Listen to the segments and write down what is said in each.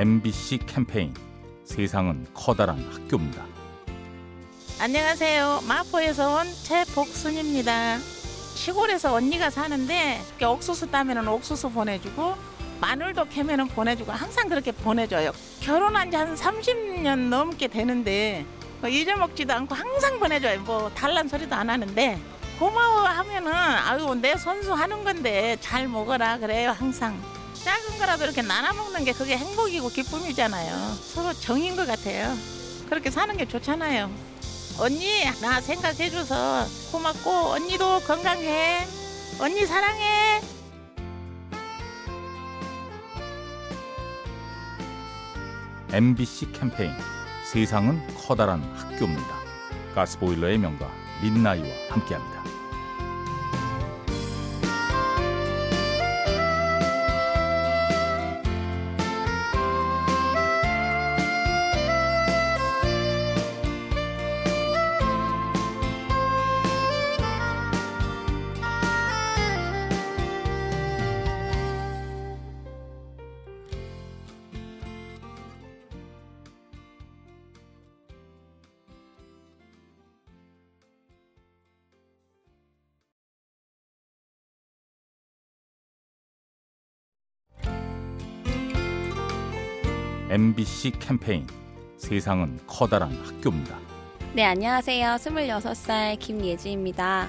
MBC 캠페인 세상은 커다란 학교입니다. 안녕하세요. 마포에서 온 최복순입니다. 시골에서 언니가 사는데 옥수수 따면은 옥수수 보내주고 마늘도 캐면은 보내주고 항상 그렇게 보내줘요. 결혼한 지 한 30년 넘게 되는데 뭐 잊어먹지도 않고 항상 보내줘요. 뭐 달란 소리도 안 하는데 고마워 하면은 아유 내 손수 하는 건데 잘 먹어라 그래요 항상. 작은 거라도 이렇게 나눠 먹는 게 그게 행복이고 기쁨이잖아요. 서로 정인 것 같아요. 그렇게 사는 게 좋잖아요. 언니 나 생각해줘서 고맙고 언니도 건강해. 언니 사랑해. MBC 캠페인 세상은 커다란 학교입니다. 가스보일러의 명가 민나이와 함께합니다. MBC 캠페인 세상은 커다란 학교입니다. 네, 안녕하세요. 26살 김예지입니다.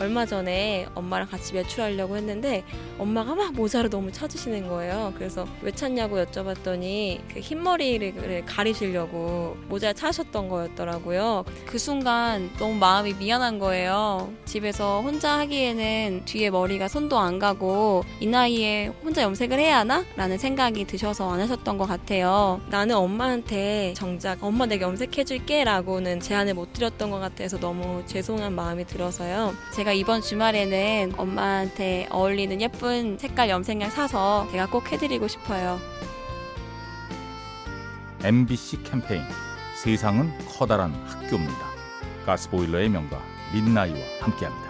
얼마 전에 엄마랑 같이 외출하려고 했는데 엄마가 막 모자를 너무 찾으시는 거예요. 그래서 왜 찾냐고 여쭤봤더니 그 흰머리를 가리시려고 모자를 찾으셨던 거였더라고요. 그 순간 너무 마음이 미안한 거예요. 집에서 혼자 하기에는 뒤에 머리가 손도 안 가고 이 나이에 혼자 염색을 해야 하나? 라는 생각이 드셔서 안 하셨던 것 같아요. 나는 엄마한테 정작 엄마 내가 염색해줄게 라고는 제안을 못 드렸던 것 같아서 너무 죄송한 마음이 들어서요. 제가 이번 주말에는 엄마한테 어울리는 예쁜 색깔 염색약 사서 제가 꼭 해드리고 싶어요. MBC 캠페인 세상은 커다란 학교입니다. 가스보일러의 명가 민나이와 함께합니다.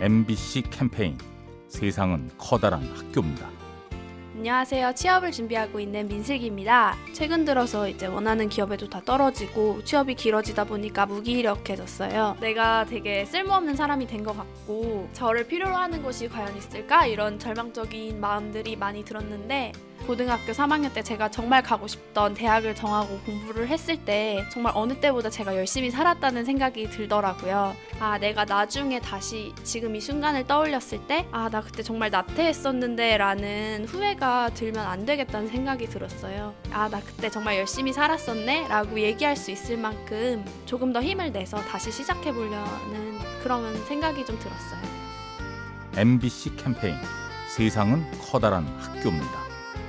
MBC 캠페인 세상은 커다란 학교입니다. 안녕하세요. 취업을 준비하고 있는 민슬기입니다. 최근 들어서 이제 원하는 기업에도 다 떨어지고 취업이 길어지다 보니까 무기력해졌어요. 내가 되게 쓸모없는 사람이 된 것 같고 저를 필요로 하는 곳이 과연 있을까? 이런 절망적인 마음들이 많이 들었는데 고등학교 3학년 때 제가 정말 가고 싶던 대학을 정하고 공부를 했을 때 정말 어느 때보다 제가 열심히 살았다는 생각이 들더라고요. 아, 내가 나중에 다시 지금 이 순간을 떠올렸을 때, 아, 나 그때 정말 나태했었는데 라는 후회가 들면 안 되겠다는 생각이 들었어요. 아, 나 그때 정말 열심히 살았었네? 라고 얘기할 수 있을 만큼 조금 더 힘을 내서 다시 시작해 보려는 그런 생각이 좀 들었어요. MBC 캠페인 세상은 커다란 학교입니다.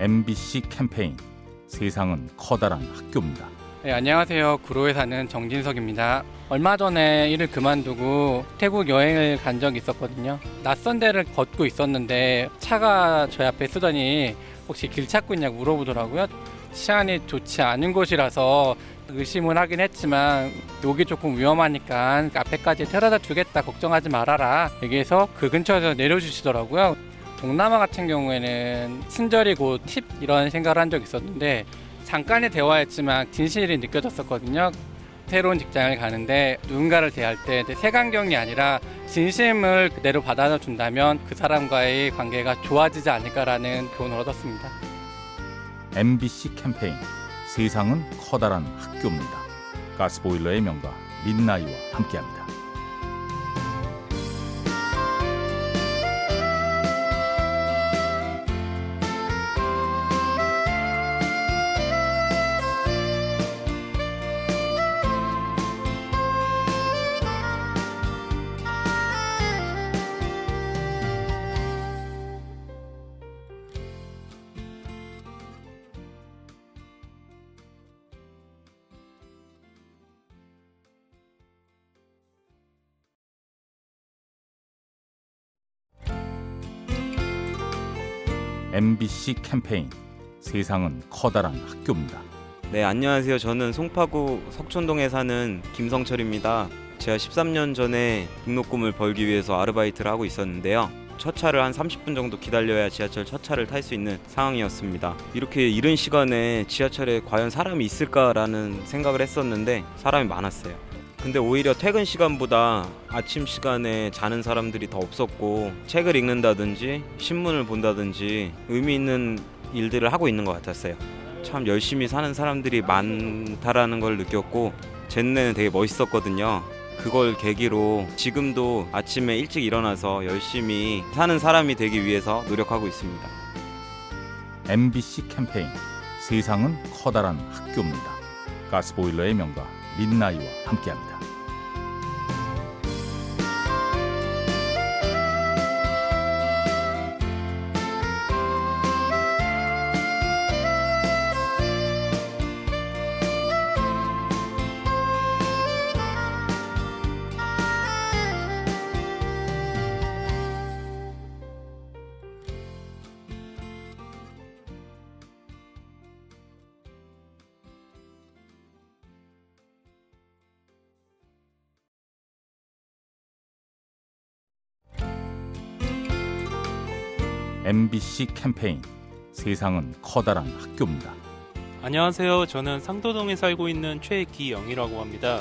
MBC 캠페인 세상은 커다란 학교입니다. 네, 안녕하세요. 구로에 사는 정진석입니다. 얼마 전에 일을 그만두고 태국 여행을 간 적이 있었거든요. 낯선 데를 걷고 있었는데 차가 저희 앞에 쓰더니 혹시 길 찾고 있냐고 물어보더라고요. 치안이 좋지 않은 곳이라서 의심은 하긴 했지만 여기 조금 위험하니까 앞에까지 태워다 주겠다 걱정하지 말아라 얘기해서 그 근처에서 내려주시더라고요 동남아 같은 경우에는 친절이고 팁 이런 생각을 한 적이 있었는데 잠깐의 대화였지만 진실이 느껴졌었거든요. 새로운 직장을 가는데 누군가를 대할 때 색안경이 아니라 진심을 그대로 받아준다면 그 사람과의 관계가 좋아지지 않을까라는 교훈을 얻었습니다. MBC 캠페인 세상은 커다란 학교입니다. 가스보일러의 명가 민나이와 함께합니다. MBC 캠페인 세상은 커다란 학교입니다. 네, 안녕하세요. 저는 송파구 석촌동에 사는 김성철입니다. 제가 13년 전에 등록금을 벌기 위해서 아르바이트를 하고 있었는데요. 첫 차를 한 30분 정도 기다려야 지하철 첫 차를 탈 수 있는 상황이었습니다. 이렇게 이른 시간에 지하철에 과연 사람이 있을까라는 생각을 했었는데 사람이 많았어요. 근데 오히려 퇴근 시간보다 아침 시간에 자는 사람들이 더 없었고 책을 읽는다든지 신문을 본다든지 의미 있는 일들을 하고 있는 것 같았어요. 참 열심히 사는 사람들이 많다라는 걸 느꼈고 제 눈에는 되게 멋있었거든요. 그걸 계기로 지금도 아침에 일찍 일어나서 열심히 사는 사람이 되기 위해서 노력하고 있습니다. MBC 캠페인 세상은 커다란 학교입니다. 가스보일러의 명가 민나이와 함께합니다. MBC 캠페인 세상은 커다란 학교입니다. 안녕하세요. 저는 상도동에 살고 있는 최기영이라고 합니다.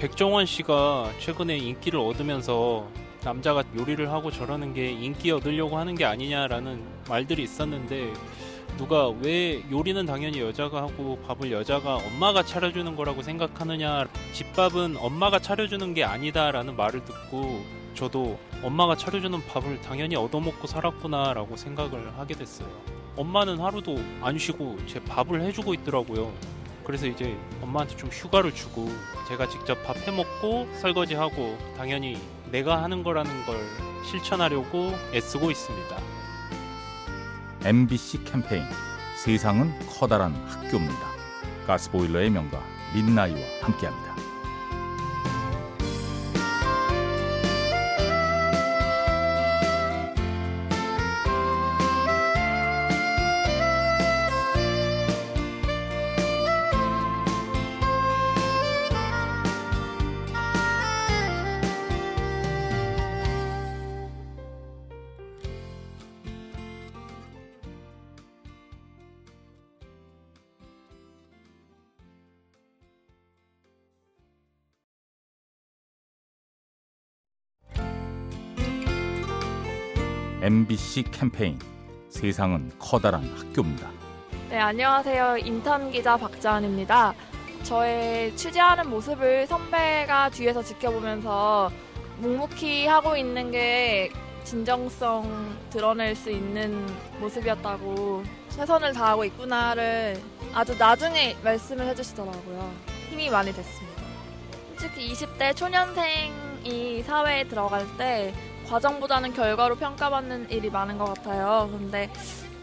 백종원 씨가 최근에 인기를 얻으면서 남자가 요리를 하고 저러는 게 인기 얻으려고 하는 게 아니냐라는 말들이 있었는데 누가 왜 요리는 당연히 여자가 하고 밥을 여자가 엄마가 차려주는 거라고 생각하느냐 집밥은 엄마가 차려주는 게 아니다라는 말을 듣고 저도 엄마가 차려주는 밥을 당연히 얻어먹고 살았구나라고 생각을 하게 됐어요. 엄마는 하루도 안 쉬고 제 밥을 해주고 있더라고요. 그래서 이제 엄마한테 좀 휴가를 주고 제가 직접 밥 해먹고 설거지하고 당연히 내가 하는 거라는 걸 실천하려고 애쓰고 있습니다. MBC 캠페인 세상은 커다란 학교입니다. 가스보일러의 명가 민나이와 함께합니다. MBC 캠페인 세상은 커다란 학교입니다. 네, 안녕하세요. 인턴 기자 박자은입니다. 저의 취재하는 모습을 선배가 뒤에서 지켜보면서 묵묵히 하고 있는 게 진정성 드러낼 수 있는 모습이었다고 최선을 다하고 있구나를 아주 나중에 말씀을 해주시더라고요. 힘이 많이 됐습니다. 솔직히 20대 초년생이 사회에 들어갈 때 과정보다는 결과로 평가받는 일이 많은 것 같아요. 근데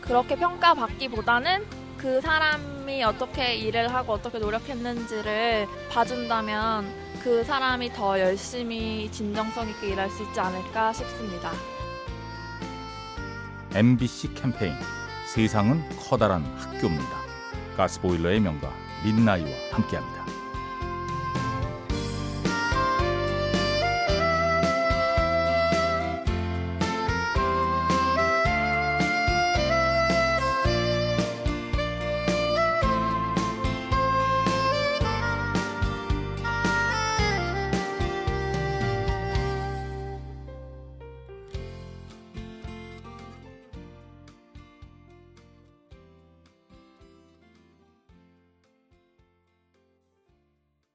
그렇게 평가받기보다는 그 사람이 어떻게 일을 하고 어떻게 노력했는지를 봐준다면 그 사람이 더 열심히 진정성 있게 일할 수 있지 않을까 싶습니다. MBC 캠페인 세상은 커다란 학교입니다. 가스보일러의 명가 민나이와 함께합니다.